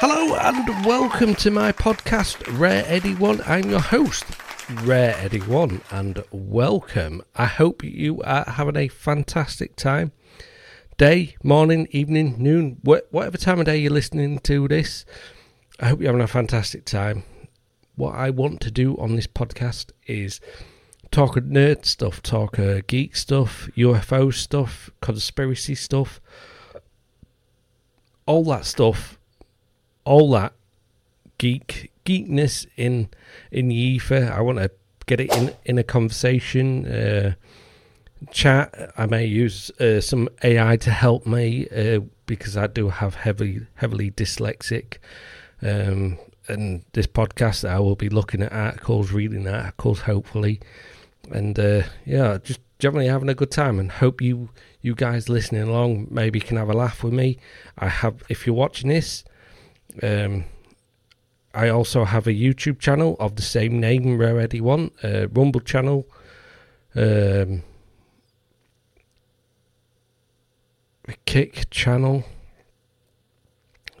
Hello and welcome to my podcast, Rare Eddie One. I'm your host, Rare Eddie One, and welcome. I hope you are having a fantastic time. Day, morning, evening, noon, wh- whatever time of day you're listening to this. I hope you're having a fantastic time. What I want to do on this podcast is talk nerd stuff, talk geek stuff, UFO stuff, conspiracy stuff, all that stuff all that geek geekness in in the ether. I want to get it in in a conversation. Uh, chat. I may use uh, some AI to help me uh, because I do have heavily heavily dyslexic. Um, and this podcast, I will be looking at articles, reading articles, hopefully, and uh, yeah, just generally having a good time. And hope you you guys listening along maybe can have a laugh with me. I have, if you're watching this, um, I also have a YouTube channel of the same name, Rare Eddie One, uh, Rumble channel. Um, Kick channel,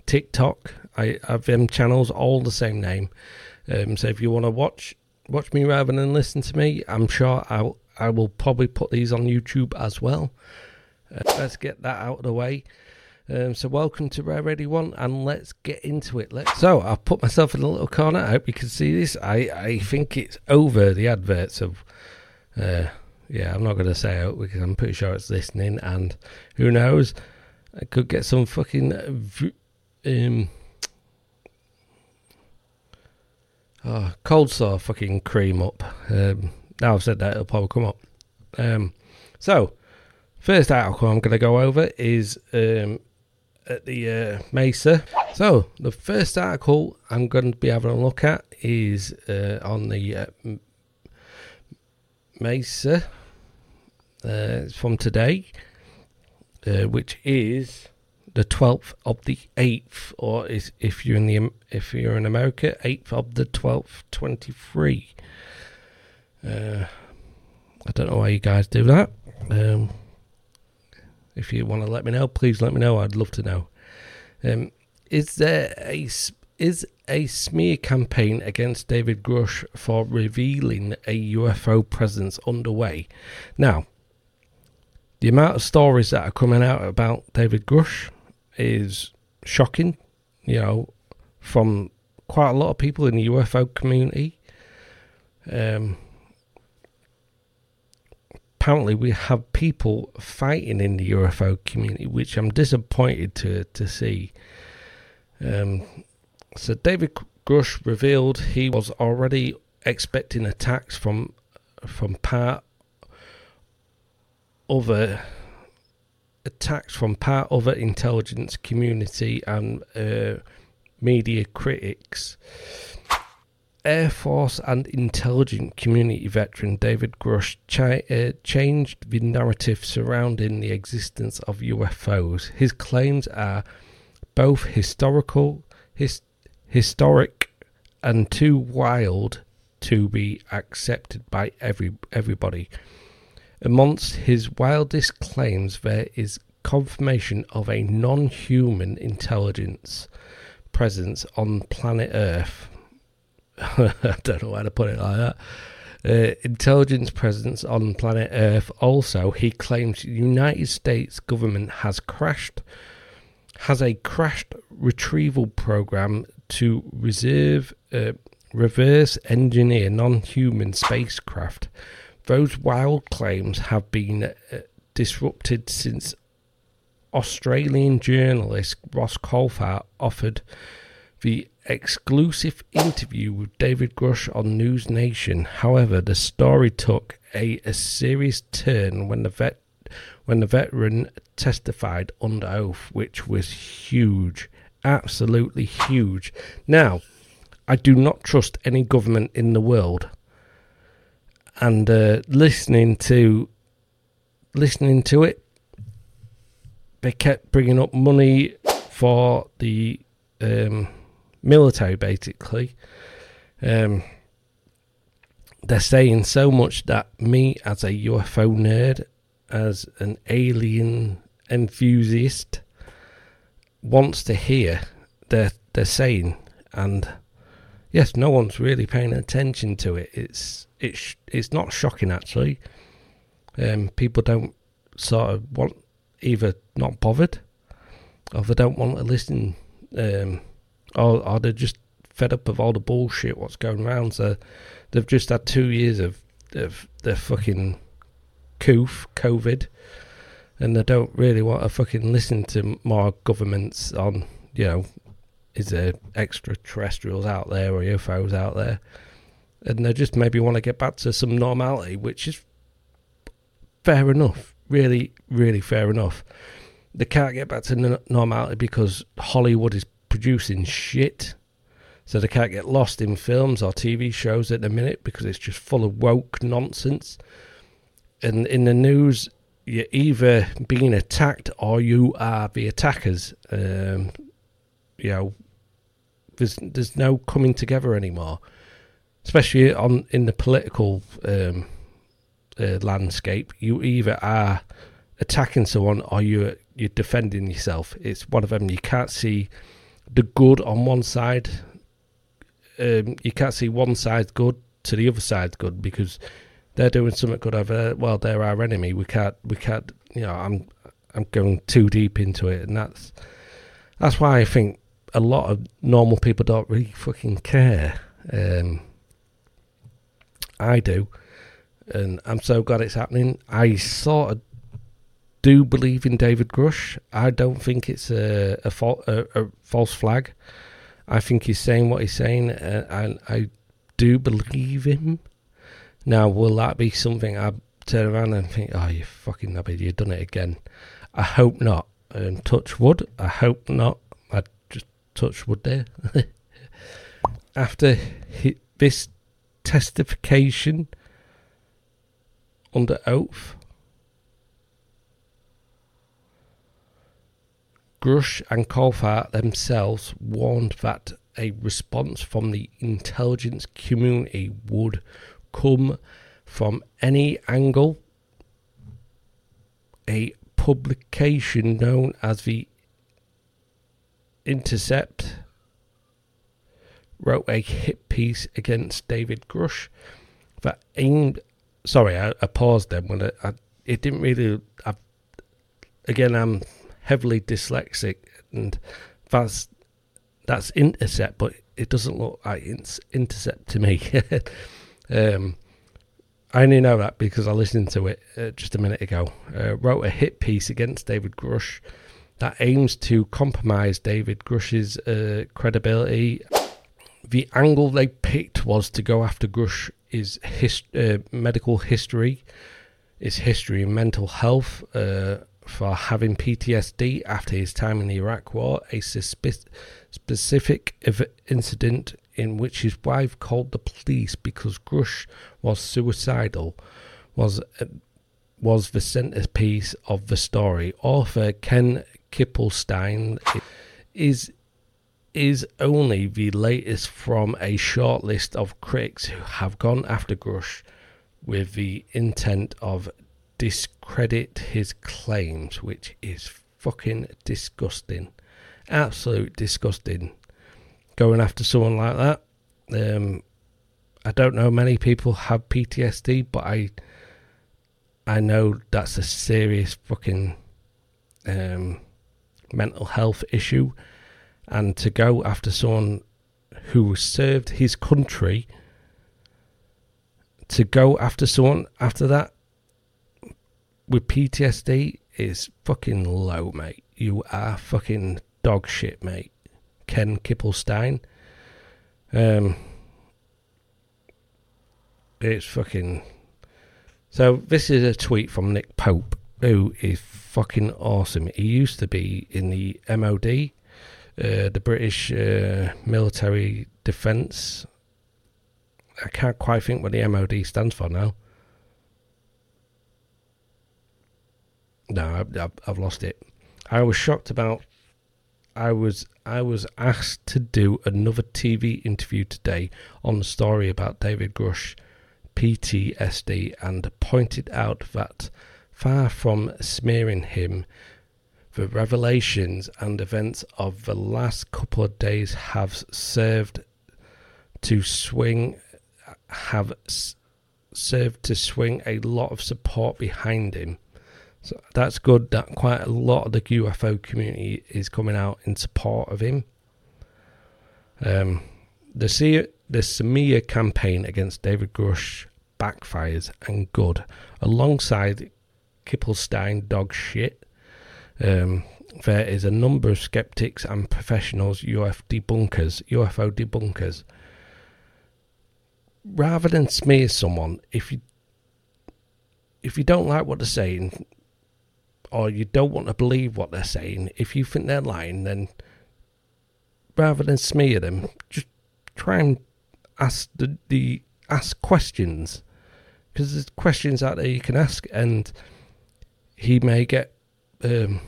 TikTok. I have them channels all the same name. Um, so if you want to watch watch me rather than listen to me, I'm sure I'll I will probably put these on YouTube as well. Uh, let's get that out of the way. Um, so welcome to Rare Eddie One, and let's get into it. Let's. So I've put myself in a little corner. I hope you can see this. I I think it's over the adverts of. Uh, yeah, I'm not going to say it because I'm pretty sure it's listening, and who knows, I could get some fucking um. Oh, cold sore fucking cream up. Um, now I've said that, it'll probably come up. Um, so, first article I'm going to go over is um, at the uh, Mesa. So the first article I'm going to be having a look at is uh, on the uh, Mesa. Uh, it's from today, uh, which is the 12th of the 8th, or is if you're in the if you're in America, 8th of the 12th, 23. Uh, I don't know why you guys do that. Um, if you want to let me know, please let me know. I'd love to know. Um, is there a is a smear campaign against David Grusch for revealing a UFO presence underway? Now, the amount of stories that are coming out about David Grusch is shocking. You know, from quite a lot of people in the UFO community. Um, apparently we have people fighting in the UFO community, which I'm disappointed to to see. Um, so David Grusch revealed he was already expecting attacks from from part other attacks from part other intelligence community and uh, media critics. Air Force and intelligence community veteran David Grusch uh, changed the narrative surrounding the existence of UFOs. His claims are both historical, his, historic, and too wild to be accepted by every everybody. Amongst his wildest claims, there is confirmation of a non-human intelligence presence on planet Earth I don't know how to put it like that. Uh, intelligence presence on planet Earth. Also, he claims the United States government has crashed, has a crashed retrieval program to reserve, uh, reverse engineer non-human spacecraft. Those wild claims have been uh, disrupted since Australian journalist Ross Coulthart offered the exclusive interview with David Grusch on News Nation. However, the story took a, a serious turn when the vet when the veteran testified under oath, which was huge, absolutely huge. Now, I do not trust any government in the world, and uh, listening to listening to it, they kept bringing up money for the um, military basically. Um, they're saying so much that me, as a UFO nerd, as an alien enthusiast, wants to hear. They're they're saying, and yes, no one's really paying attention to it. It's it's it's not shocking actually. Um, people don't sort of want either not bothered, or they don't want to listen, um, or they're just fed up of all the bullshit what's going around. So they've just had two years of of the fucking coof COVID, and they don't really want to fucking listen to more governments on you know is there extraterrestrials out there or UFOs out there, and they just maybe want to get back to some normality, which is fair enough. Really, really fair enough. They can't get back to normality because Hollywood is producing shit so they can't get lost in films or TV shows at the minute because it's just full of woke nonsense. And in the news, you're either being attacked or you are the attackers. Um, you know, there's there's no coming together anymore, especially on in the political um, uh, landscape. You either are attacking someone or you you're defending yourself. It's one of them. You can't see the good on one side um, you can't see one side good to the other side good because they're doing something good over there. Well, they're our enemy. We can't. We can't. You know, I'm I'm going too deep into it, and that's that's why I think a lot of normal people don't really fucking care. Um, I do, and I'm so glad it's happening. I sort of do believe in David Grusch. I don't think it's a a, a, a false flag. I think he's saying what he's saying, uh, and I do believe him. Now, will that be something I turn around and think, oh, you fucking knobhead, you've done it again? I hope not. And touch wood, I hope not. I just touch wood there. After this testification under oath, Grusch and Coulthart themselves warned that a response from the intelligence community would come from any angle. A publication known as the Intercept wrote a hit piece against David Grusch that aimed. Sorry, I, I paused then when I, I, it didn't really. Again, I'm heavily dyslexic, and that's that's intercept, but it doesn't look like it's intercept to me. um, I only know that because I listened to it uh, just a minute ago. Uh, wrote a hit piece against David Grusch that aims to compromise David Grusch's uh, credibility. The angle they picked was to go after Grusch is his, uh, medical history, his history in mental health, uh, for having PTSD after his time in the Iraq War, a specific incident in which his wife called the police because Grusch was suicidal was uh, was the centerpiece of the story. Author Ken Klippenstein is is only the latest from a short list of critics who have gone after Grusch with the intent of discredit his claims, which is fucking disgusting. Absolute disgusting. Going after someone like that. Um, I don't know many people have PTSD, but I I know that's a serious fucking um, mental health issue. And to go after someone who served his country, to go after someone after that with PTSD is fucking low, mate. You are fucking dog shit, mate. Ken Klippenstein. Um, it's fucking. So this is a tweet from Nick Pope, who is fucking awesome. He used to be in the MOD, uh, the British uh, Military Defence. I can't quite think what the MOD stands for now. No, I've, I've lost it. I was shocked about. I was I was asked to do another TV interview today on the story about David Grusch, PTSD, and pointed out that far from smearing him, The revelations and events of the last couple of days have served to swing have served to swing a lot of support behind him. So that's good that quite a lot of the UFO community is coming out in support of him. Um, the Se- the Samia campaign against David Grusch backfires and good, alongside Klippenstein dog shit. Um, there is a number of skeptics and professionals, UFO debunkers, UFO debunkers. Rather than smear someone, if you if you don't like what they're saying, or you don't want to believe what they're saying, if you think they're lying, then rather than smear them, just try and ask the, the ask questions because there's questions out there you can ask, and he may get um,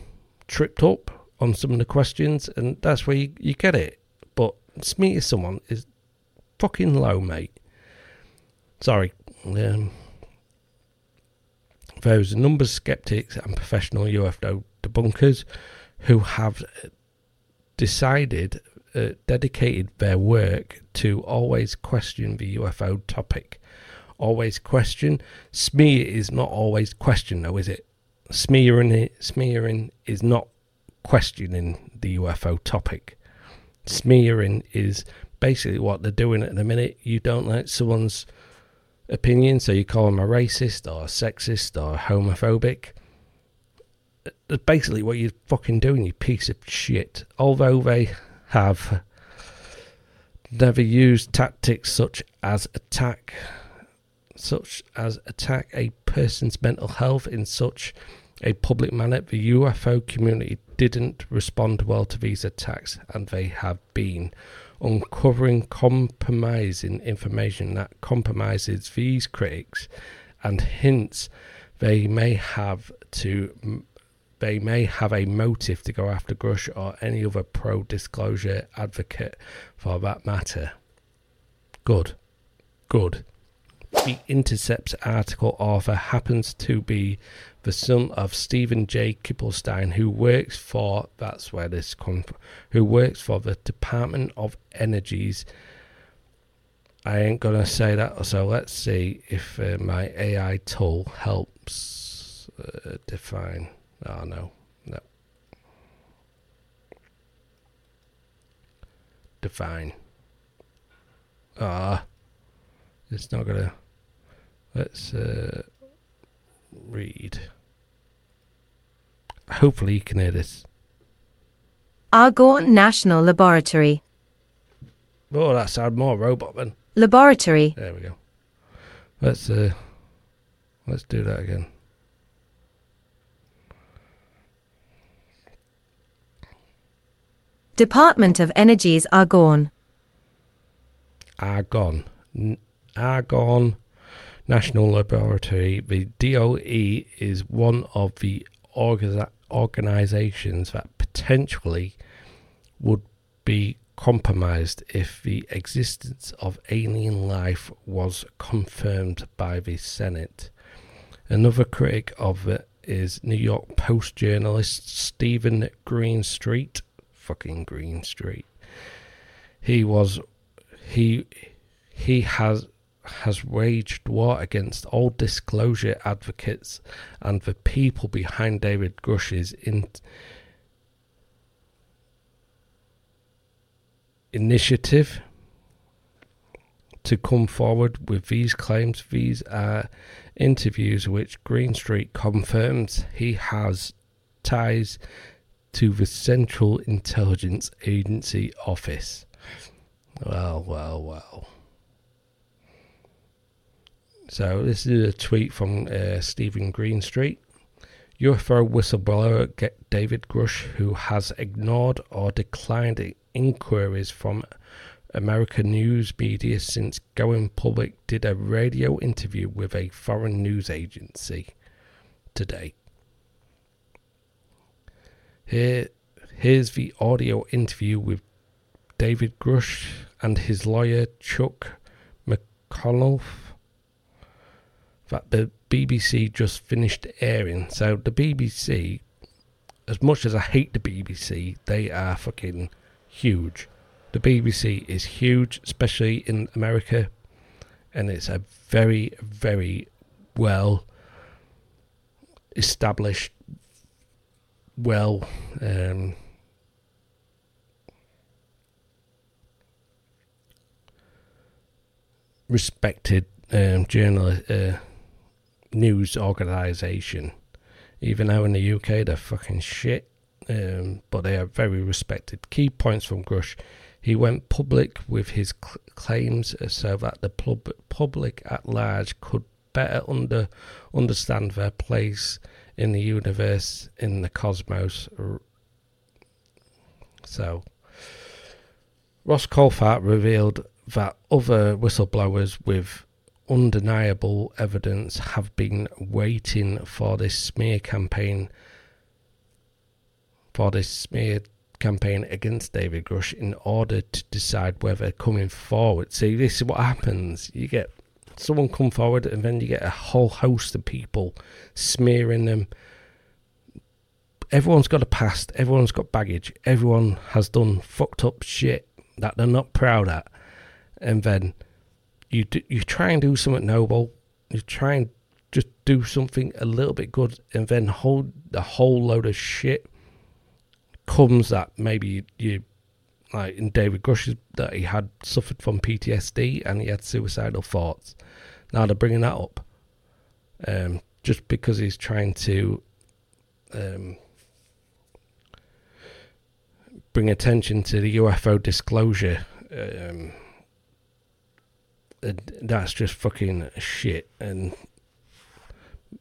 tripped up on some of the questions, and that's where you, you get it. But smear someone is fucking low, mate. Sorry. Um, there's a number of skeptics and professional UFO debunkers who have decided, uh, dedicated their work to always question the UFO topic. Always question. Smear is not always question, though, is it? Smearing it, smearing is not questioning the UFO topic. Smearing is basically what they're doing at the minute. You don't like someone's opinion, so you call them a racist or a sexist or homophobic. That's basically what you're fucking doing, you piece of shit. Although they have never used tactics such as attack such as attack a person's mental health in such a public manner, the UFO community didn't respond well to these attacks, and they have been uncovering compromising information that compromises these critics and hints they may have to they may have a motive to go after Grusch or any other pro disclosure advocate for that matter. Good. Good. The Intercept article author happens to be the son of Stephen J. Klippenstein, who works for that's where this comes from, who works for the Department of Energy's. I ain't gonna say that, so let's see if uh, my AI tool helps uh, define. Oh no, no. Define. Ah, it's not gonna. Let's uh, read. Hopefully, you can hear this. Argonne National Laboratory. Oh, that sounded more robot then. Laboratory. There we go. Let's uh, let's do that again. Department of Energy's Argonne. Argonne, N- Argonne National Laboratory. The DOE is one of the orga- organizations that potentially would be compromised if the existence of alien life was confirmed by the Senate. Another critic of it is New York Post journalist Steven Greenstreet. Fucking Greenstreet. He was he he has has waged war against all disclosure advocates and the people behind David Grusch's in, initiative to come forward with these claims. These are interviews which Greenstreet confirms he has ties to the Central Intelligence Agency office. Well, well, well. So this is a tweet from uh, Steven Greenstreet. UFO whistleblower David Grusch, who has ignored or declined inquiries from American news media since going public, did a radio interview with a foreign news agency today. Here, here's the audio interview with David Grusch and his lawyer Chuck McCullough that the BBC just finished airing. So the BBC as much as I hate the BBC, they are fucking huge. The BBC is huge, especially in America, and it's a very, very well established, well um, respected um, journal uh, news organisation. Even though in the UK they're fucking shit, um, but they are very respected. Key points from Grusch: he went public with his cl- claims so that the pub- public at large could better under understand their place in the universe, in the cosmos. So, Ross Coulthart revealed that other whistleblowers with undeniable evidence have been waiting for this smear campaign for this smear campaign against David Grusch in order to decide whether coming forward. See, this is what happens. You get someone come forward, and then you get a whole host of people smearing them. Everyone's got a past. Everyone's got baggage. Everyone has done fucked up shit that they're not proud at, and then you do, you try and do something noble. You try and just do something a little bit good, and then hold the whole load of shit comes that maybe you like in David Grusch's that he had suffered from PTSD and he had suicidal thoughts. Now they're bringing that up, um, just because he's trying to um, bring attention to the UFO disclosure. Um, that's just fucking shit. And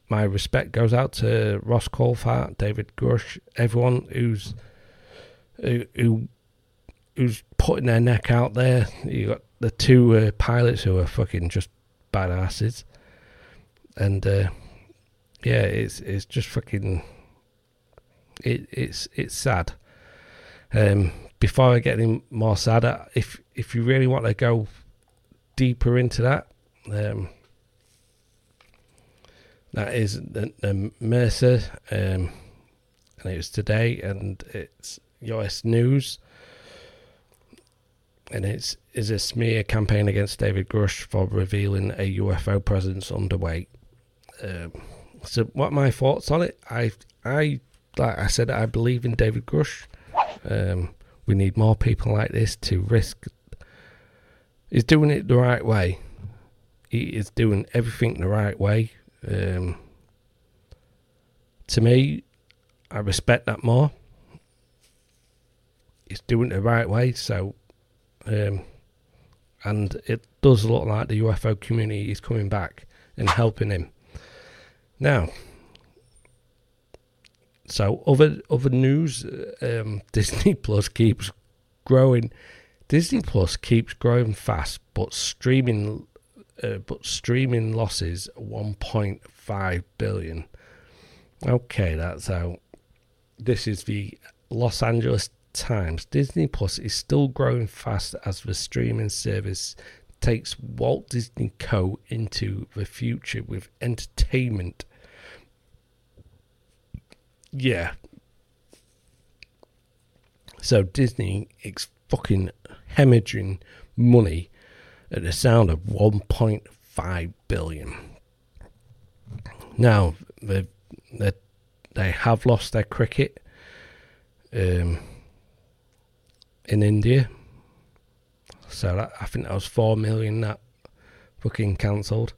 my respect goes out to Ross Coulthart, David Grusch, everyone who's who, who who's putting their neck out there. You got the two uh, pilots who are fucking just badasses, and uh, yeah, it's it's just fucking it it's it's sad. Um, before I get any more sad, uh, if if you really want to go deeper into that, um, that is the, the Mercer, um, and it was today, and it's US News and it's is a smear campaign against David Grusch for revealing a UFO presence underway. Um, so, what my thoughts on it? I, I, like I said, I believe in David Grusch. Um, we need more people like this to risk. He's doing it the right way. He is doing everything the right way. Um, to me, I respect that more. He's doing it the right way, so um, and it does look like the UFO community is coming back and helping him. Now, so other other news, um, Disney Plus keeps growing. Disney Plus keeps growing fast, but streaming, uh, but streaming losses 1.5 billion. Okay, that's out. This is the Los Angeles times, Disney Plus is still growing fast as the streaming service takes Walt Disney Co. into the future with entertainment. Yeah. So Disney it's fucking hemorrhaging money at the sound of 1.5 billion. Now, they, they, they have lost their cricket. Um, in India. So that, I think that was four million that fucking cancelled.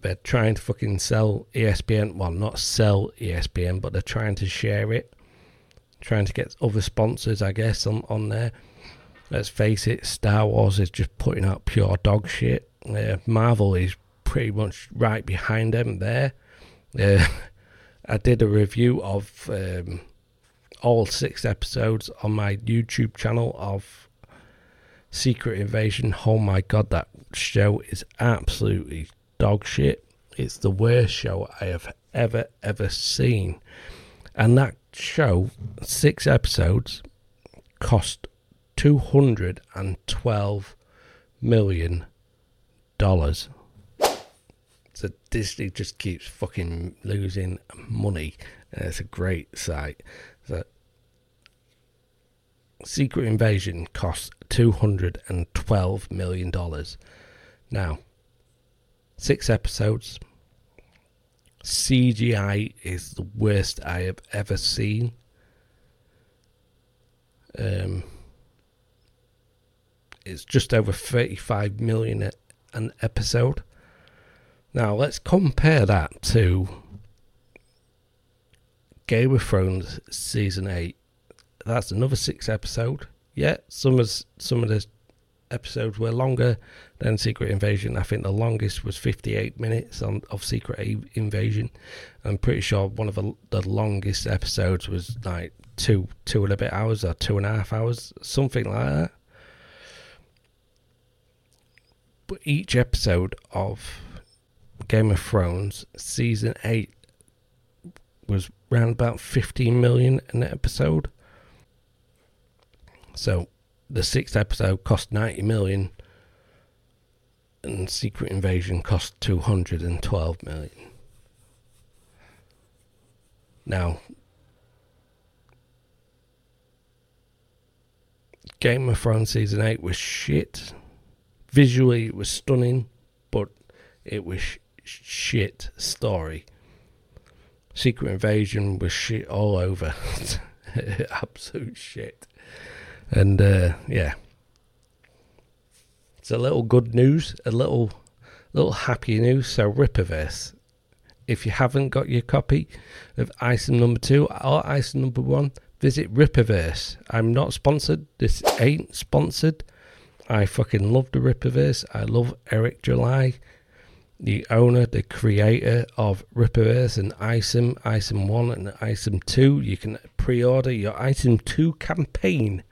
They're trying to fucking sell ESPN. Well, not sell ESPN, but they're trying to share it. Trying to get other sponsors, I guess, on, on there. Let's face it, Star Wars is just putting out pure dog shit. Uh, Marvel is pretty much right behind them there. Uh, I did a review of um, all six episodes on my YouTube channel of Secret Invasion. Oh my god, that show is absolutely dog shit. It's the worst show I have ever, ever seen. And that show, six episodes, cost $212 million. So Disney just keeps fucking losing money. And it's a great site. So Secret Invasion costs $212 million. Now, six episodes. CGI is the worst I have ever seen. Um, it's just over 35 million an episode. Now, let's compare that to Game of Thrones season 8 that's another six episode. Yeah, some of some of the episodes were longer than Secret Invasion. I think the longest was 58 minutes on of Secret Invasion. I'm pretty sure one of the, the longest episodes was like two two and a bit hours or two and a half hours, something like that. But each episode of Game of Thrones season eight was around about 15 million an episode. So the sixth episode cost 90 million and Secret Invasion cost 212 million. Now, Game of Thrones season 8 was shit. Visually, it was stunning, but it was sh- shit story. Secret Invasion was shit all over. Absolute shit. And uh, yeah, it's a little good news, a little little happy news. So Rippaverse, if you haven't got your copy of Isom Number Two or Isom Number One, visit Rippaverse. I'm not sponsored. This ain't sponsored. I fucking love the Rippaverse. I love Eric July the owner, the creator of Rippaverse and Isom, Isom 1 and Isom 2. You can pre order your Isom 2 campaign.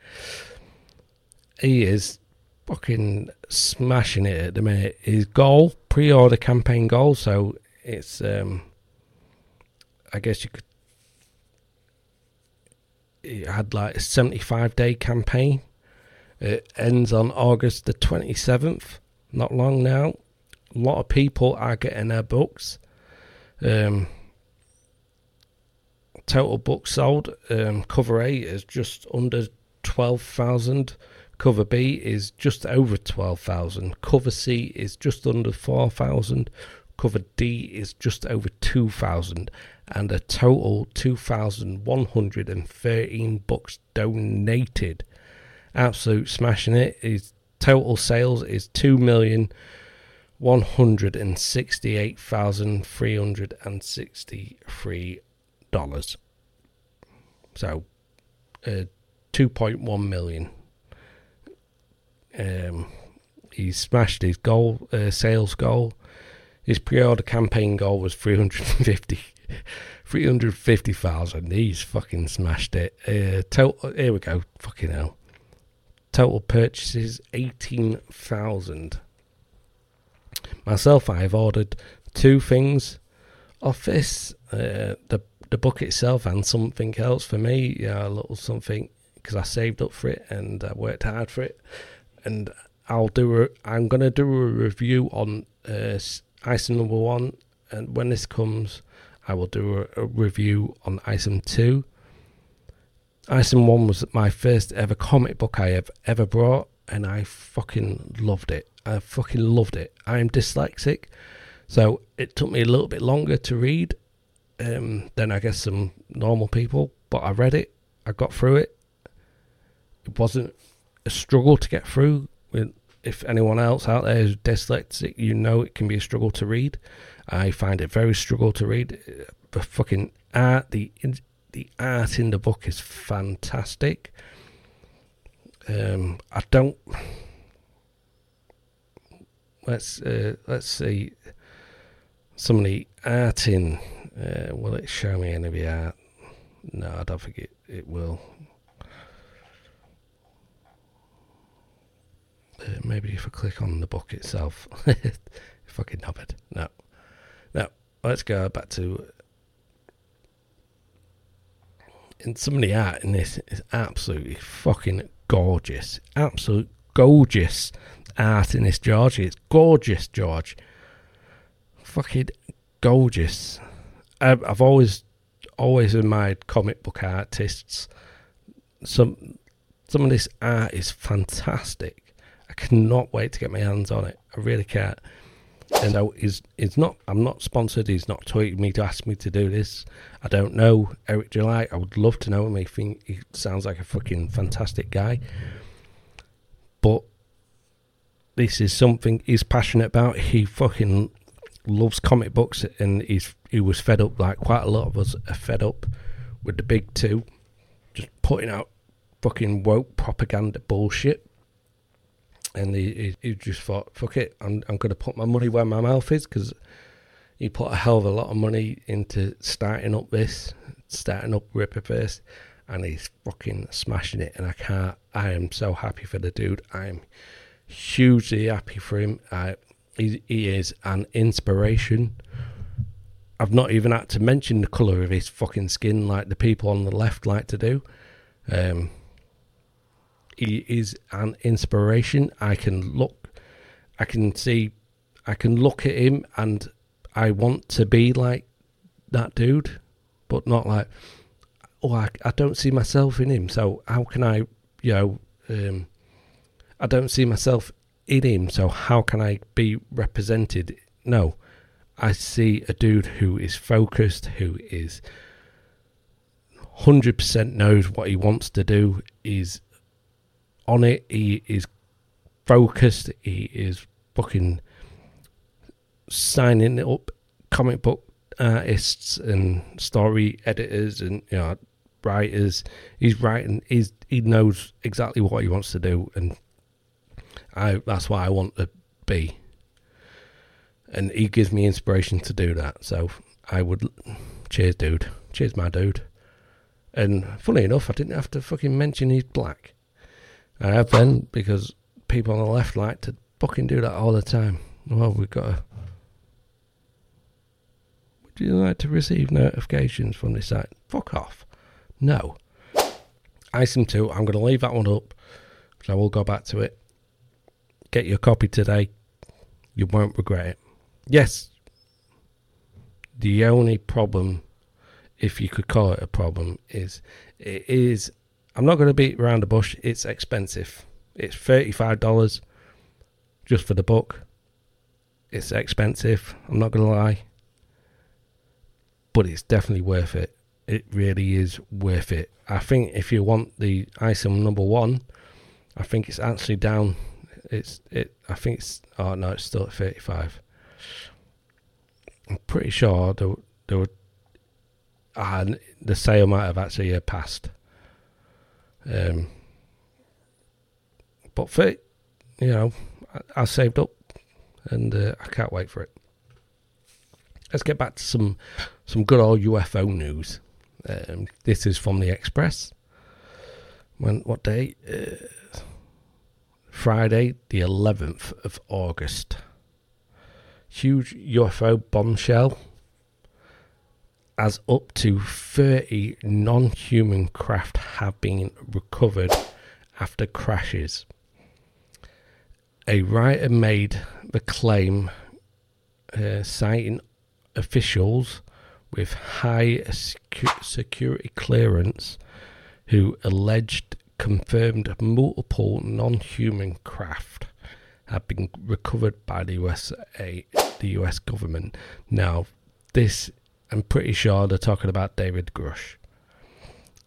He is fucking smashing it at the minute. His goal, pre order campaign goal, so it's, um, I guess you could. It had like a 75 day campaign. It ends on August the 27th. Not long now a lot of people are getting their books. Um, total books sold. Um, cover A is just under 12,000. Cover B is just over 12,000. Cover C is just under 4,000. Cover D is just over 2,000. And a total 2,113 books donated. Absolute smashing It is total sales is 2 million. 168,363 dollars. So, uh, two point one million. Um, he smashed his goal, uh, sales goal. His pre-order campaign goal was 350, 350,000. He's fucking smashed it. Uh, total, here we go. Fucking hell. Total purchases 18,000 myself, I've ordered two things off this: uh, the the book itself and something else for me. Yeah, a little something because I saved up for it and I worked hard for it. And I'll do a. I'm gonna do a review on uh, Isom number one, and when this comes, I will do a, a review on Isom two. Isom one was my first ever comic book I have ever brought, and I fucking loved it. I fucking loved it. I'm dyslexic, so it took me a little bit longer to read um, than I guess some normal people. But I read it. I got through it. It wasn't a struggle to get through. If anyone else out there is dyslexic, you know it can be a struggle to read. I find it very struggle to read. The fucking art, the the art in the book is fantastic. Um, I don't let's uh, let's see some of the art in. Uh, will it show me any of the art? No, I don't think it, it will. Uh, maybe if I click on the book itself, fucking knobhead. No, no. Let's go back to. And some of the art in this is absolutely fucking gorgeous. Absolute gorgeous art in this, George. It's gorgeous, George. fucking gorgeous. I've, always always admired comic book artists. Some some of this art is fantastic. I cannot wait to get my hands on it. I really can't. And I, he's, he's not. I'm not sponsored. He's not tweeting me to ask me to do this. I don't know Eric July. I would love to know him. I think he sounds like a fucking fantastic guy. But this is something he's passionate about. He fucking loves comic books, and he's he was fed up. Like quite a lot of us are fed up with the big two, just putting out fucking woke propaganda bullshit. And he, he, he just thought, fuck it, I'm, I'm going to put my money where my mouth is because he put a hell of a lot of money into starting up this, starting up Rippaverse, and he's fucking smashing it. And I can't, I am so happy for the dude. I'm hugely happy for him. I, he, he is an inspiration. I've not even had to mention the colour of his fucking skin like the people on the left like to do. Um, he is an inspiration. I can look, I can see, I can look at him and I want to be like that dude, but not like, oh, I, I don't see myself in him. So how can I, you know, um, I don't see myself in him. So how can I be represented? No, I see a dude who is focused, who is 100% knows what he wants to do, is on it. He is focused. He is fucking signing up comic book artists and story editors and you know writers. He's writing. He's he knows exactly what he wants to do, and I that's what I want to be. And he gives me inspiration to do that. So I would cheers, dude. Cheers, my dude. And funny enough, I didn't have to fucking mention he's black. I have been because people on the left like to fucking do that all the time. Well, we've got to. Would you like to receive notifications from this site? Fuck off. No. Isom 2, I'm going to leave that one up because I will go back to it. Get your copy today. You won't regret it. Yes. The only problem, if you could call it a problem, is it is I'm not going to beat around the bush. It's expensive. It's $35 just for the book. It's expensive. I'm not going to lie. But it's definitely worth it. It really is worth it. I think if you want the Isom number one, I think it's actually down. It's it. I think it's. Oh no, it's still at 35. I'm pretty sure there there were. Ah, the sale might have actually uh, passed. Um, but for you know, I, I saved up, and uh, I can't wait for it. Let's get back to some some good old UFO news. Um, this is from the Express. When what day? Uh, Friday, the eleventh of August. Huge UFO bombshell as up to 30 non human craft have been recovered after crashes. A writer made the claim, uh, citing officials with high security clearance who alleged confirmed multiple non human craft have been recovered by the USA, the US government. Now, this I'm pretty sure they're talking about David Grusch.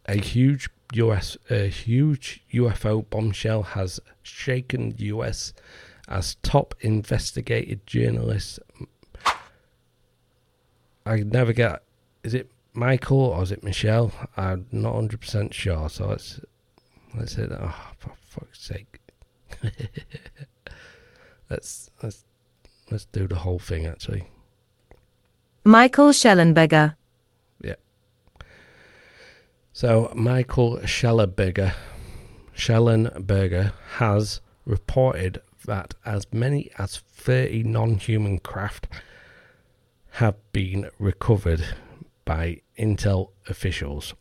A huge US, a huge UFO bombshell has shaken US as top investigated journalist. I never get. Is it Michael or is it Michelle? I'm not hundred percent sure. So let's let's say that. Oh, for fuck's sake! let's let's let's do the whole thing actually. Michael Shellenberger. Yeah. So Michael Shellenberger, Shellenberger has reported that as many as 30 non-human craft have been recovered by Intel officials.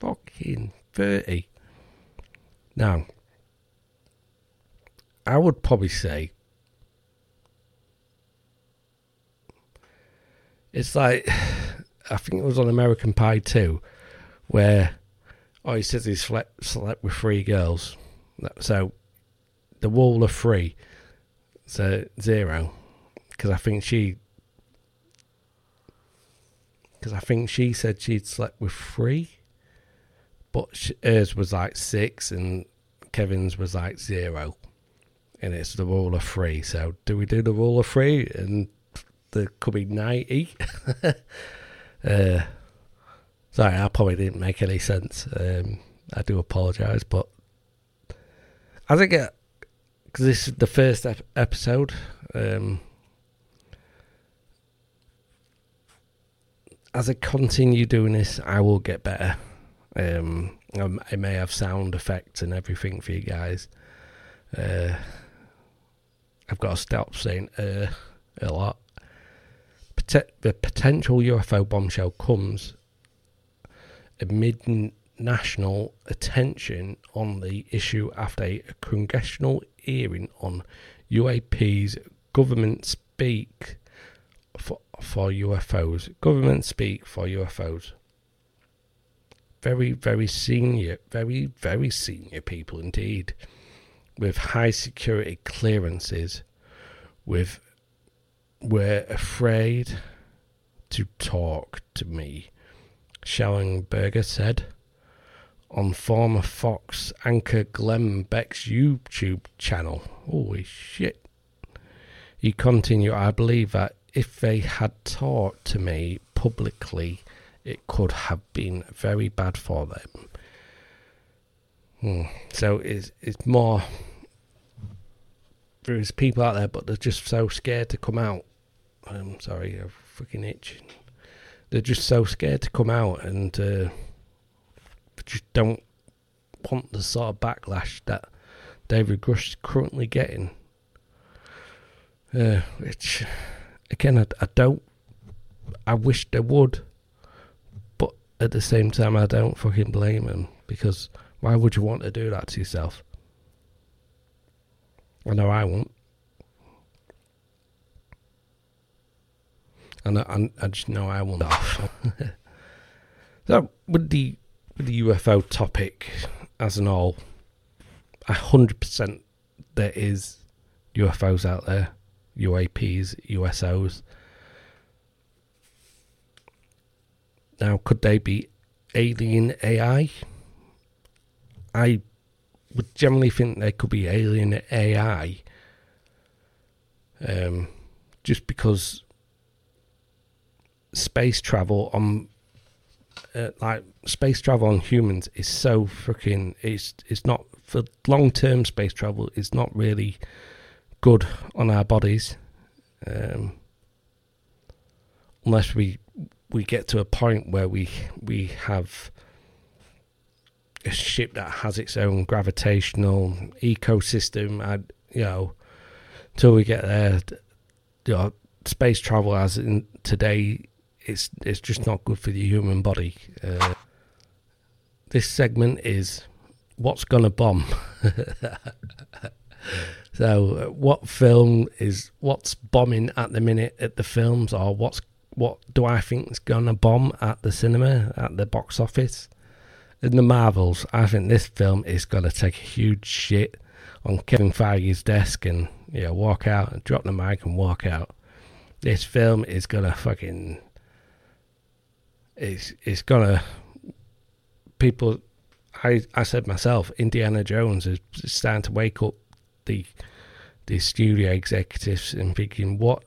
Fucking 30. Now, I would probably say It's like I think it was on American Pie too, where oh he says he slept slept with three girls, so the wall of three, so zero, because I think she. Because I think she said she'd slept with three, but sh hers was like six and Kevin's was like zero, and it's the rule of three. So do we do the rule of three? And there could be ninety. uh, sorry, I probably didn't make any sense. Um, I do apologise, but I think because this is the first ep- episode. Um, as I continue doing this, I will get better. Um, I may have sound effects and everything for you guys. Uh, I've got to stop saying uh, a lot. the potential UFO bombshell comes amid national attention on the issue after a congressional hearing on UAP's government speak for, for UFOs. Government speak for UFOs very, very senior, very, very senior people indeed, with high security clearances, with were afraid to talk to me, Shellenberger said on former Fox anchor Glenn Beck's YouTube channel. Holy shit. He continued, I believe that if they had talked to me publicly, it could have been very bad for them. Hmm. So it's it's more there's people out there, but they're just so scared to come out. I'm sorry, I'm freaking itching. They're just so scared to come out and uh, just don't want the sort of backlash that David Grusch is currently getting. Uh, which, again, I, I don't. I wish they would but at the same time, I don't fucking blame him because why would you want to do that to yourself? I know I won't. And I, I, just know I won't. Oh. so with the with the UFO topic as an all, a hundred percent there is UFOs out there, UAPs, USOs. Now, could they be alien AI? I would generally think there could be alien AI. Um, just because space travel on uh, like space travel on humans is so freaking it's it's not for long term space travel it's not really good on our bodies um, unless we we get to a point where we we have a ship that has its own gravitational ecosystem and you know until we get there you know, space travel as in today it's it's just not good for the human body uh, this segment is what's gonna bomb so uh, what film is what's bombing at the minute at the films or what's what do I think is to bomb at the cinema, at the box office? In the Marvels, I think this film is going to take a huge shit on Kevin Feige's desk and you know, walk out and drop the mic and walk out. This film is going to fucking. It's, it's going to. People. I, I said myself, Indiana Jones is starting to wake up the the studio executives and thinking, what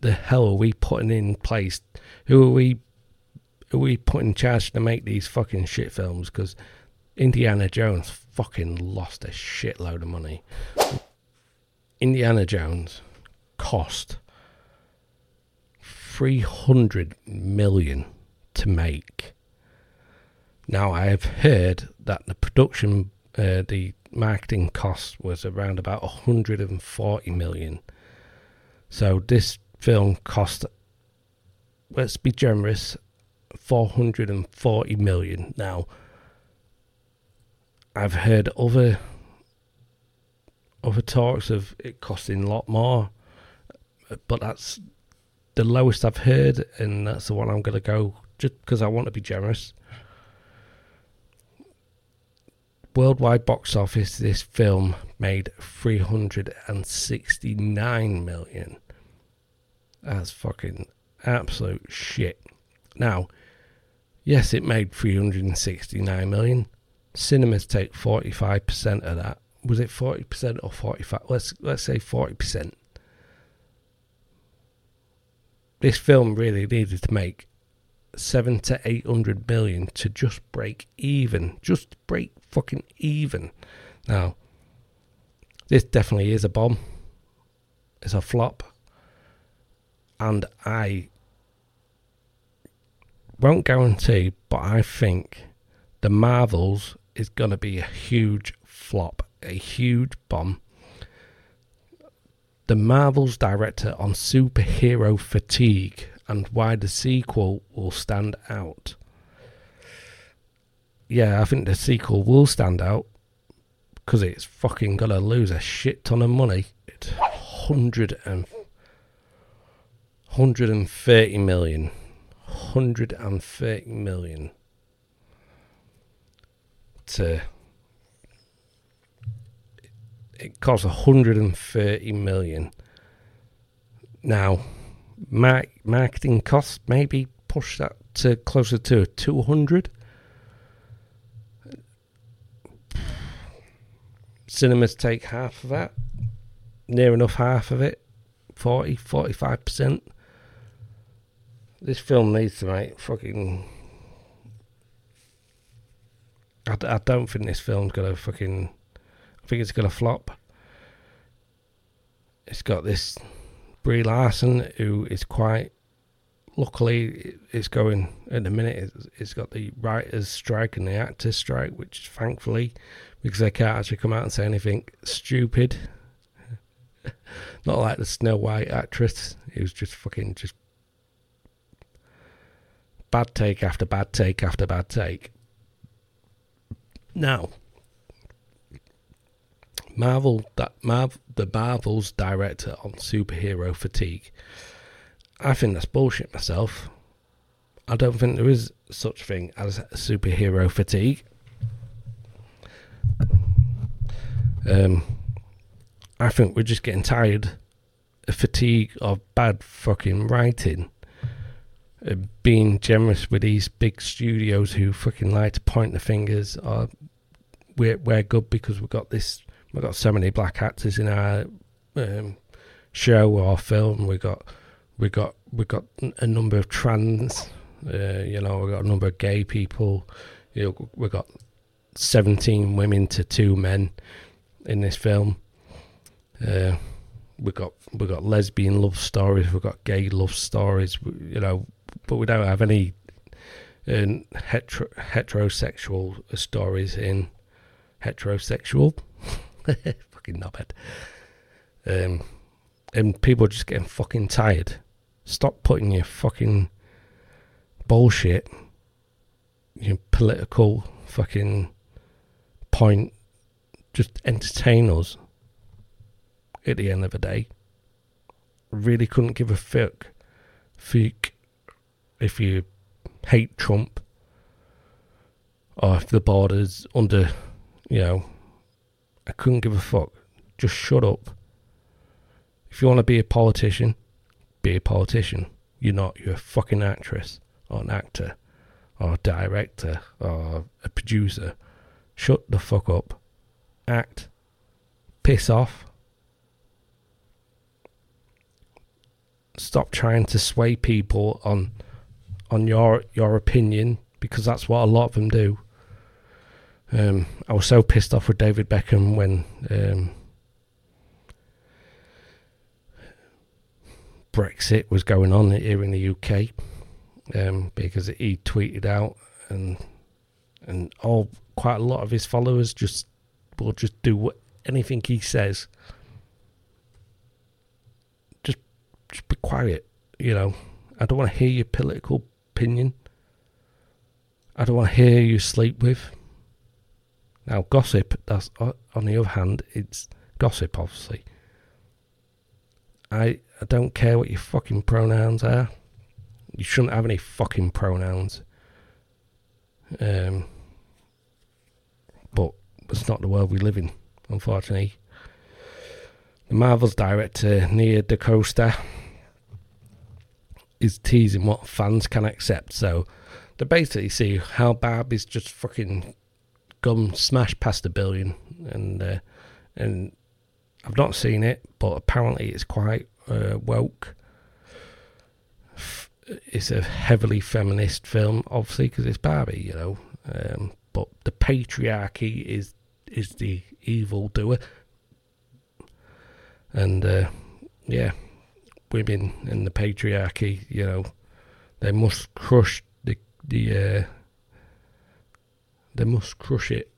the hell are we putting in place? Who are we? Are we putting in charge to make these fucking shit films? Because Indiana Jones fucking lost a shitload of money. Indiana Jones cost three hundred million to make. Now I have heard that the production, uh, the marketing cost was around about 140 million. So this film cost, let's be generous, 440 million. Now, I've heard other other talks of it costing a lot more, but that's the lowest I've heard, and that's the one I'm going to go just because I want to be generous. Worldwide box office, this film made 369 million. That's fucking absolute shit. Now, yes, it made 369 million. Cinemas take 45% of that. Was it 40% or 45? Let's let's say 40%. This film really needed to make 7 to 800 million to just break even. Just break fucking even. Now, this definitely is a bomb. It's a flop. And I won't guarantee, but I think the Marvels is going to be a huge flop, a huge bomb. The Marvels director on superhero fatigue and why the sequel will stand out. Yeah, I think the sequel will stand out because it's fucking gonna lose a shit ton of money. It's hundred and hundred and thirty million. Hundred and thirty million to it costs 130 million. Now mar- marketing costs maybe push that to closer to 200 cinemas take half of that near enough half of it 40 45% this film needs to make fucking I, I don't think this film's gonna fucking I think it's gonna flop. It's got this Brie Larson who is quite luckily it's going at the minute it's, it's got the writers strike and the actors strike which thankfully because they can't actually come out and say anything stupid. Not like the Snow White actress was just fucking just bad take after bad take after bad take now Marvel that the Marvel's director on superhero fatigue. I think that's bullshit myself. I don't think there is such thing as superhero fatigue. Um, I think we're just getting tired of fatigue of bad fucking writing. Uh, being generous with these big studios who fucking like to point the fingers or we're, we're good because we've got this we've got so many black actors in our um, show or film. We got we got we got a number of trans. Uh, you know, we got a number of gay people. You know, we got seventeen women to two men in this film. Uh, we got we got lesbian love stories. We got gay love stories. You know, but we don't have any uh, hetero, heterosexual stories in heterosexual. fucking knobhead. Um, and people are just getting fucking tired. Stop putting your fucking bullshit, your political fucking point. Just entertain us. At the end of the day, really couldn't give a fuck. Fuck if you hate Trump or if the border's under, you know, I couldn't give a fuck. Just shut up. If you want to be a politician, be a politician. You're not. You're a fucking actress or an actor or a director or a producer. Shut the fuck up. Act. Piss off. Stop trying to sway people on on your your opinion because that's what a lot of them do. Um, I was so pissed off with David Beckham when um, Brexit was going on here in the UK um, because he tweeted out and and all quite a lot of his followers just will just do what, anything he says. Just just be quiet, you know. I don't want to hear your political opinion. I don't want to hear you sleep with. Now, gossip, that's on the other hand, it's gossip, obviously. I I don't care what your fucking pronouns are. You shouldn't have any fucking pronouns. Um, but it's not the world we live in, unfortunately. The Marvels director, Nia DaCosta, is teasing what fans can accept. So they basically see how Barbie's just fucking gum smashed past a billion, and uh, and I've not seen it, but apparently it's quite uh, woke. It's a heavily feminist film, obviously, because it's Barbie, you know. Um, but the patriarchy is is the evil doer, and uh, yeah, women and the patriarchy, you know, they must crush the the uh, they must crush it.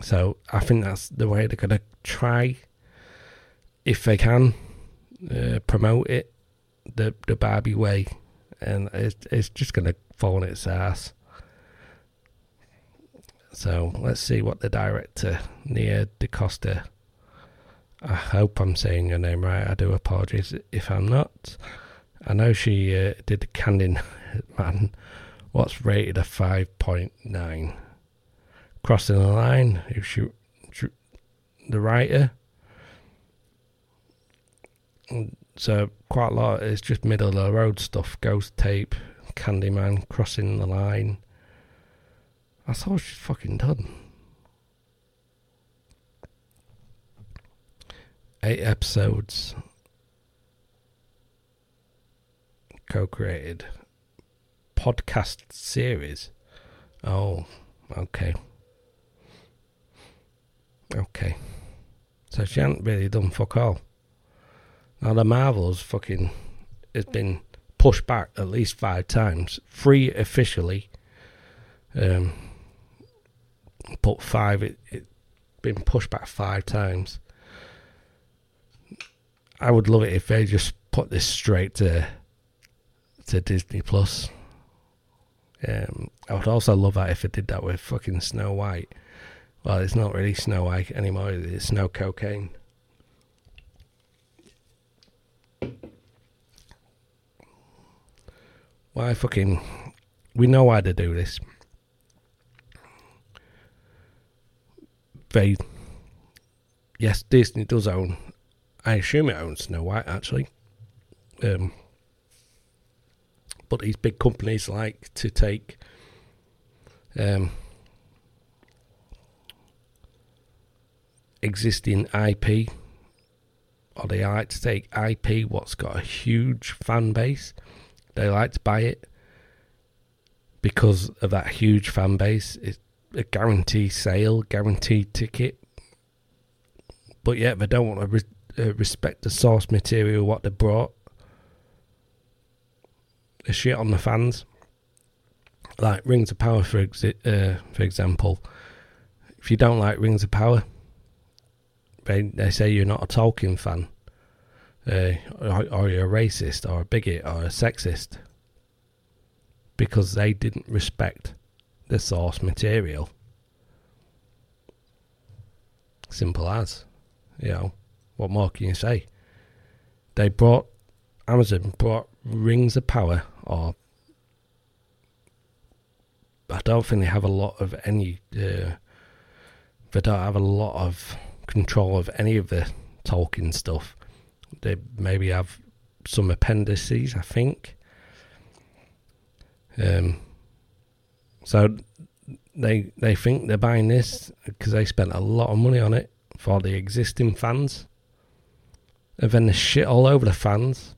So I think that's the way they're gonna try, if they can, uh, promote it, the the Barbie way, and it's it's just gonna fall on its ass. So let's see what the director Nia DaCosta I hope I'm saying your name right. I do apologise if I'm not. I know she uh, did Candyman, what's rated a 5.9. Crossing the line, if she, she the writer. So quite a lot. It's just middle of the road stuff. Ghost tape, Candyman, crossing the line. That's all she's fucking done. Eight episodes co-created podcast series. Oh, okay. Okay. So she hasn't really done fuck all. Now the Marvels fucking has been pushed back at least five times. Three officially. Um but five it, it been pushed back five times. I would love it if they just put this straight to to Disney Plus. Um, I would also love that if it did that with fucking Snow White. Well, it's not really Snow White anymore. It's Snow Cocaine. Why fucking? We know why they do this. They, yes, Disney does own I assume it owns Snow White actually. Um, but these big companies like to take um, existing IP, or they like to take IP what's got a huge fan base. They like to buy it because of that huge fan base. It's a guaranteed sale, guaranteed ticket. But yet they don't want to re- uh, respect the source material, what they brought. The shit on the fans. Like Rings of Power, for, exi- uh, for example. If you don't like Rings of Power, they, they say you're not a Tolkien fan. Uh, or, or you're a racist, or a bigot, or a sexist. Because they didn't respect the source material. Simple as. You know. What more can you say? They brought Amazon brought Rings of Power, or I don't think they have a lot of any. Uh, they don't have a lot of control of any of the Tolkien stuff. They maybe have some appendices, I think. Um, so they they think they're buying this because they spent a lot of money on it for the existing fans and then they shit all over the fans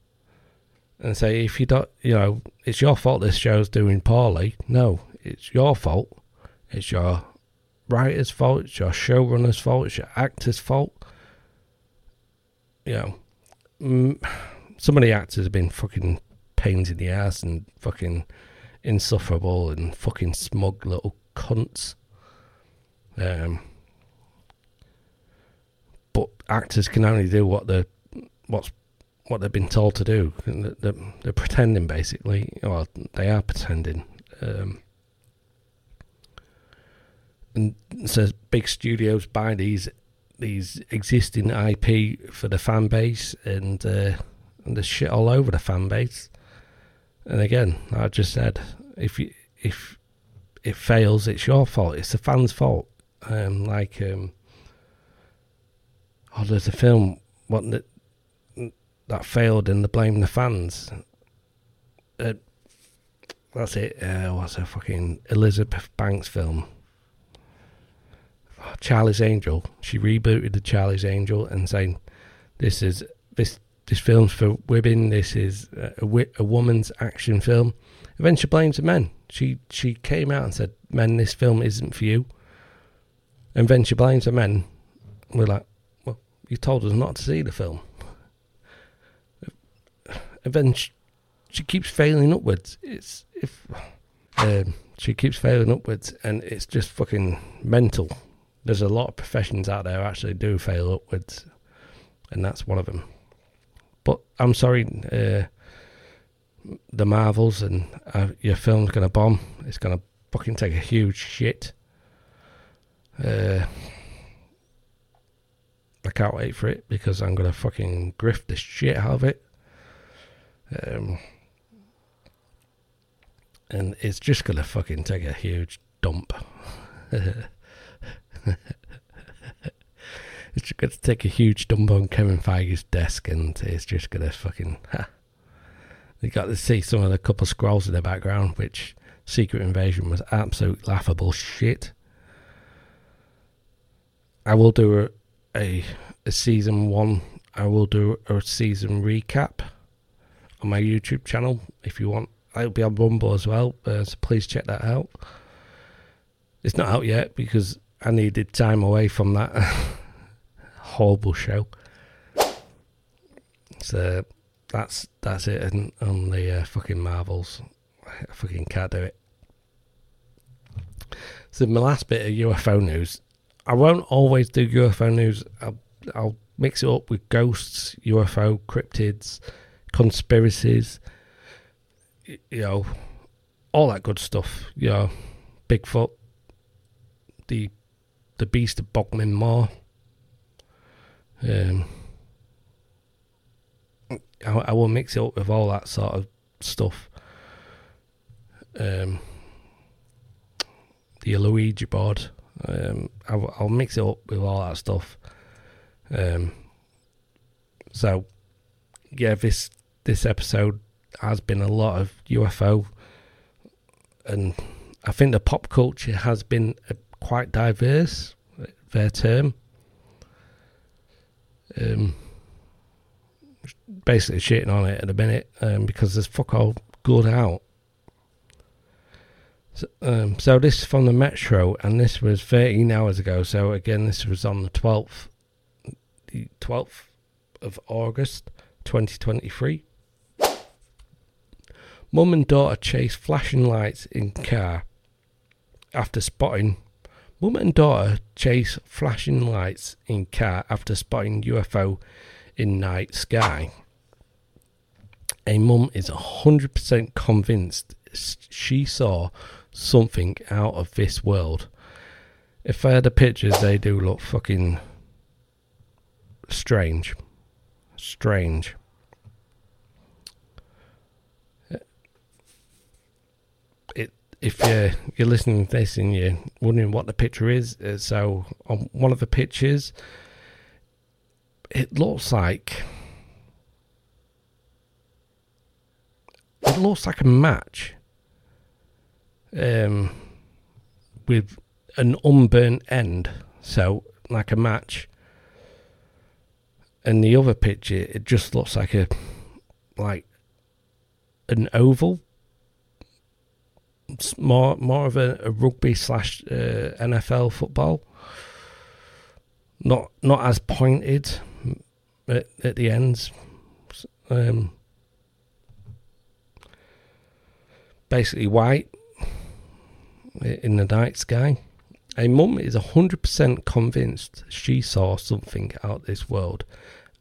and say if you don't, you know, it's your fault this show's doing poorly. No, it's your fault. It's your writer's fault. It's your showrunner's fault. It's your actor's fault. You know, mm, some of the actors have been fucking pains in the ass and fucking insufferable and fucking smug little cunts. Um, but actors can only do what they're what's what they've been told to do. They're, they're pretending, basically. Well, they are pretending. Um, and so big studios buy these these existing IP for the fan base and uh, and the shit all over the fan base. And again, I just said if you if it fails, it's your fault. It's the fans' fault. Um, like um, oh, there's a film what that failed and they blame the fans. Uh, that's it. Uh, what's a fucking Elizabeth Banks film? Oh, Charlie's Angel. She rebooted the Charlie's Angel and saying, "This is this this film's for women. This is a, a, a woman's action film." Eventually blames the men. She she came out and said, "Men, this film isn't for you." And then she blames the men. We're like, "Well, you told us not to see the film." And then she, she keeps failing upwards. It's if um, she keeps failing upwards, and it's just fucking mental. There's a lot of professions out there actually do fail upwards, and that's one of them. But I'm sorry, uh, the Marvels and uh, your film's gonna bomb. It's gonna fucking take a huge shit. Uh, I can't wait for it because I'm gonna fucking grift the shit out of it. Um, and it's just gonna fucking take a huge dump. it's just gonna take a huge dump on Kevin Feige's desk, and it's just gonna fucking. Ha. You got to see some of the couple scrolls in the background, which Secret Invasion was absolute laughable shit. I will do a, a, a season one. I will do a season recap on my YouTube channel if you want. I'll be on Rumble as well, uh, so please check that out. It's not out yet because I needed time away from that horrible show. So that's that's it on, on the uh, fucking Marvels. I fucking can't do it. So my last bit of UFO news. I won't always do UFO news. I'll, I'll mix it up with ghosts, UFO, cryptids, conspiracies. You know, all that good stuff. You know, Bigfoot, the the beast of Bodmin Moor. Um, I, I, will mix it up with all that sort of stuff. Um, the Ouija board. Um, I'll, I'll, mix it up with all that stuff. Um, so, yeah, this this episode has been a lot of UFO, and I think the pop culture has been quite diverse. Their term. Um, basically shitting on it at a minute um, because there's fuck all good out. So, um, so this is from the Metro, and this was 13 hours ago. So again, this was on the 12th, the 12th of August, 2023. Mum and daughter chase flashing lights in car after spotting. Mum and daughter chase flashing lights in car after spotting UFO in night sky. A mum is 100% convinced she saw something out of this world. If I had the pictures, they do look fucking strange. Strange. It, if you're, you're listening to this and you're wondering what the picture is, uh, so on one of the pictures, it looks like it looks like a match um, with an unburnt end, so like a match. And the other picture, it just looks like a like an oval. More more of a, a rugby slash uh, NFL football. Not not as pointed at, at the ends. Um, basically white in the night sky. A mum is 100% convinced she saw something out this world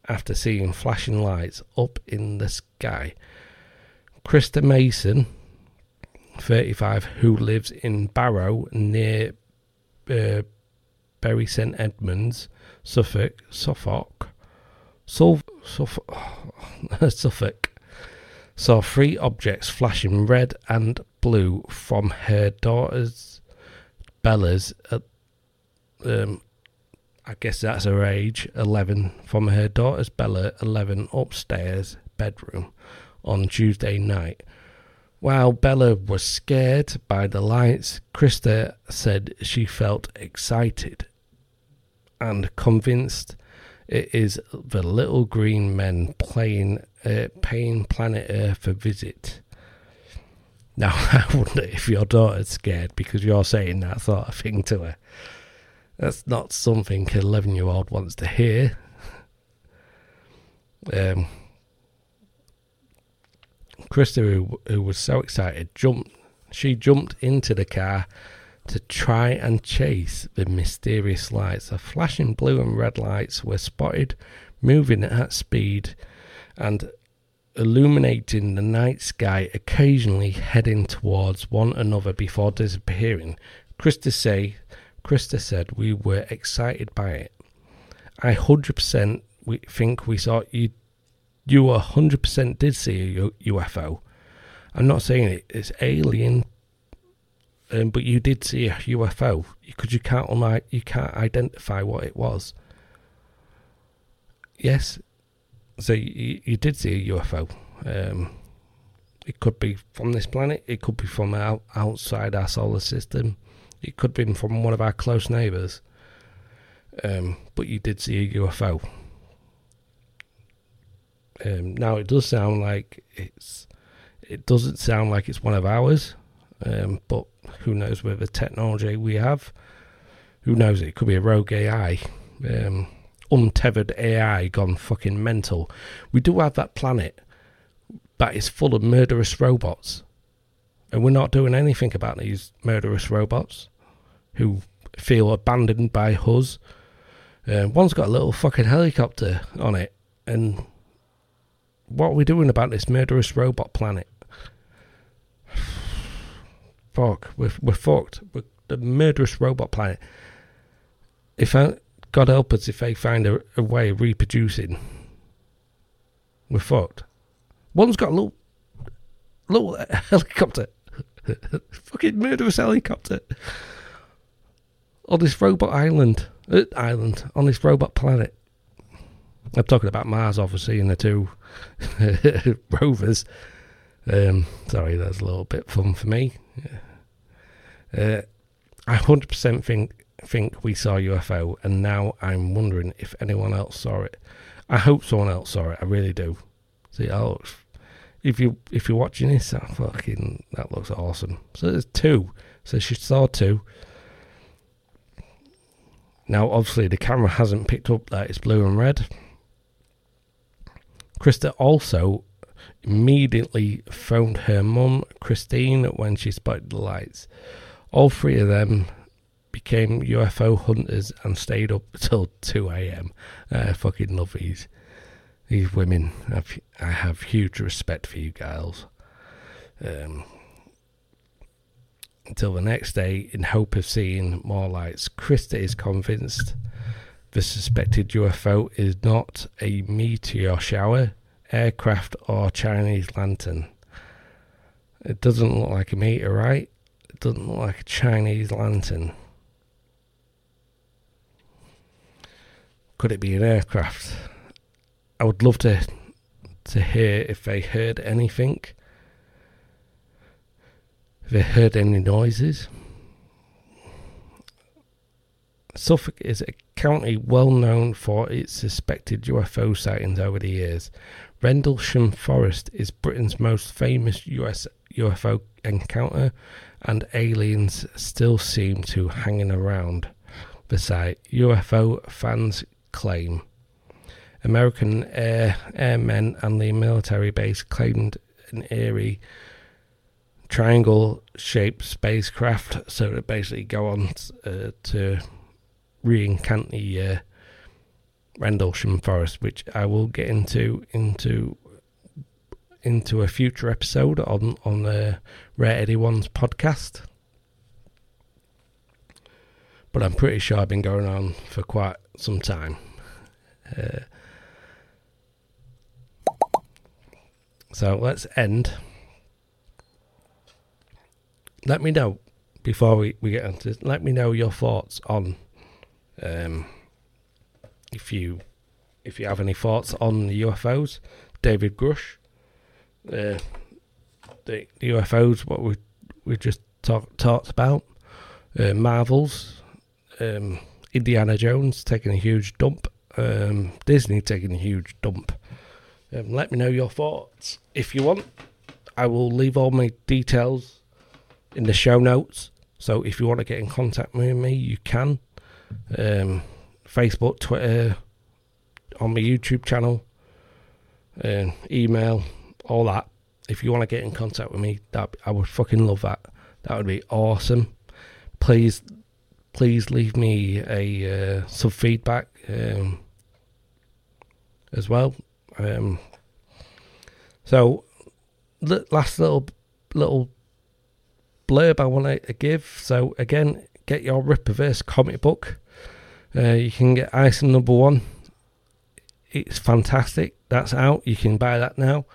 after seeing flashing lights up in the sky. Krista Mason, 35, who lives in Barrow near uh, Bury St Edmunds, Suffolk, Suffolk, Suffolk, Suffolk, saw three objects flashing red and blue from her daughter's Bella's, uh, um, I guess that's her age, 11, from her daughter's Bella, 11, upstairs bedroom on Tuesday night. While Bella was scared by the lights, Krista said she felt excited and convinced it is the little green men playing, uh, paying planet Earth a visit. Now, I wonder if your daughter's scared because you're saying that sort of thing to her. That's not something an 11 year old wants to hear. Um, Krista, who, who was so excited, jumped. She jumped into the car to try and chase the mysterious lights. The flashing blue and red lights were spotted moving at speed and illuminating the night sky, occasionally heading towards one another before disappearing. Krista say, Krista said we were excited by it. I hundred percent we think we saw you. You hundred percent did see a UFO. I'm not saying it, it's alien, um, but you did see a UFO because you can't you can't identify what it was. Yes, so you, you did see a UFO. Um, it could be from this planet. It could be from out, outside our solar system. It could be from one of our close neighbours. Um, but you did see a UFO. Um, now it does sound like it's. It doesn't sound like it's one of ours, um, but who knows with the technology we have? Who knows? It could be a rogue AI, um, untethered AI gone fucking mental. We do have that planet that is full of murderous robots, and we're not doing anything about these murderous robots who feel abandoned by us. Uh, one's got a little fucking helicopter on it, and what are we doing about this murderous robot planet? Fuck, we're, we're fucked. We're the murderous robot planet. If I, God help us if they find a, a way of reproducing, we're fucked. One's got a little, little helicopter, fucking murderous helicopter on this robot island, uh, island on this robot planet. I'm talking about Mars, obviously, and the two rovers. Um, sorry, that's a little bit fun for me. Uh, I 100% think think we saw UFO, and now I'm wondering if anyone else saw it. I hope someone else saw it. I really do. See, I'll, if you if you're watching this, that fucking that looks awesome. So there's two. So she saw two. Now, obviously, the camera hasn't picked up that it's blue and red. Krista also immediately phoned her mum, Christine, when she spotted the lights. All three of them became UFO hunters and stayed up till 2 a.m. I fucking love these these women. I've, I have huge respect for you girls. Um, until the next day, in hope of seeing more lights, Krista is convinced the suspected UFO is not a meteor shower, aircraft, or Chinese lantern. It doesn't look like a meteorite. It doesn't look like a Chinese lantern. Could it be an aircraft? I would love to to hear if they heard anything. If they heard any noises. Suffolk is a county well known for its suspected UFO sightings over the years. Rendlesham Forest is Britain's most famous US UFO encounter, and aliens still seem to hanging around the site. UFO fans claim. American air airmen and the military base claimed an eerie triangle-shaped spacecraft, so to basically go on uh, to re-encant the uh, Rendlesham Forest, which I will get into into into a future episode on on the Rare Eddie Ones podcast. but I'm pretty sure I've been going on for quite some time. Uh, so let's end. Let me know before we, we get into this, let me know your thoughts on um, if you if you have any thoughts on the UFOs. David Grusch, uh, the, the UFOs, what we we just talk, talked about, uh, Marvels, um, Indiana Jones taking a huge dump, um, Disney taking a huge dump. Um, let me know your thoughts if you want. I will leave all my details in the show notes. So if you want to get in contact with me, you can. Um, Facebook, Twitter, on my YouTube channel, uh, email, all that. If you want to get in contact with me, that I would fucking love that. That would be awesome. Please, please leave me a uh, some feedback um, as well. Um, so, last little little blurb I want to give. So again, get your Rippaverse comic book. Uh, you can get Isom Number One. It's fantastic. That's out. You can buy that now,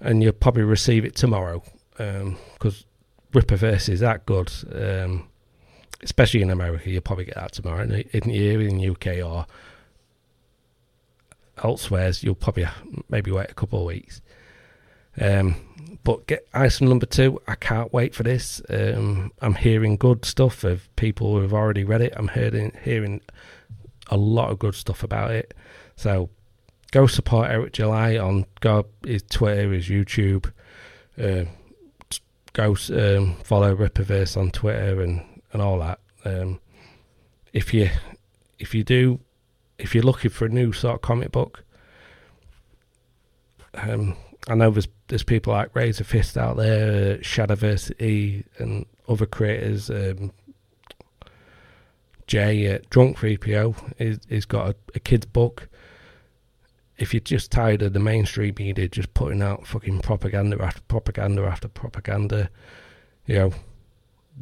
and you'll probably receive it tomorrow because um, Rippaverse is that good. Um, especially in America, you'll probably get that tomorrow. In, in in the UK or elsewhere, you'll probably maybe wait a couple of weeks. Um, but get Isom number two. I can't wait for this. Um, I'm hearing good stuff of people who have already read it. I'm hearing hearing a lot of good stuff about it. So go support Eric July on go his Twitter, his YouTube. Uh, go um, follow Rippaverse on Twitter and, and all that. Um, if you if you do if you're looking for a new sort of comic book, um, I know there's there's people like Razorfist out there, uh, Shadowversity, and other creators. Um, Jay at Drunk 3PO is is got a, a kid's book. If you're just tired of the mainstream media just putting out fucking propaganda after propaganda after propaganda, you know,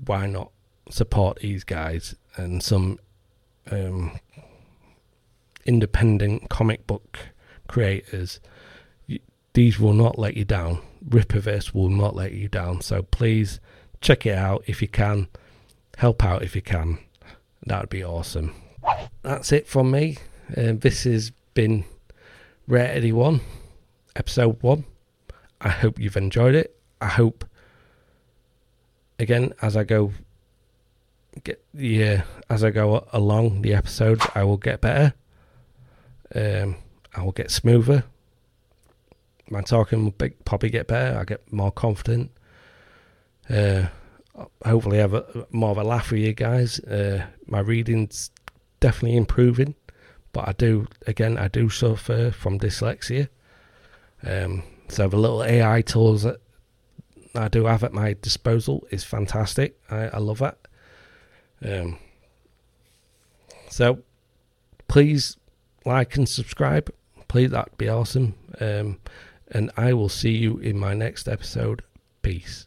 why not support these guys and some um, independent comic book creators? These will not let you down. Rippaverse will not let you down. So please check it out if you can. Help out if you can. That would be awesome. That's it from me. Uh, this has been Rare Eddie 1, episode 1. I hope you've enjoyed it. I hope, again, as I go get yeah, as I go along the episodes, I will get better. Um, I will get smoother my talking will be, probably get better. I get more confident. Uh, hopefully, have a, more of a laugh with you guys. Uh, my reading's definitely improving, but I do again I do suffer from dyslexia. Um, so the little AI tools that I do have at my disposal is fantastic. I, I love that. Um, so please like and subscribe. Please, that'd be awesome. Um, and I will see you in my next episode. Peace.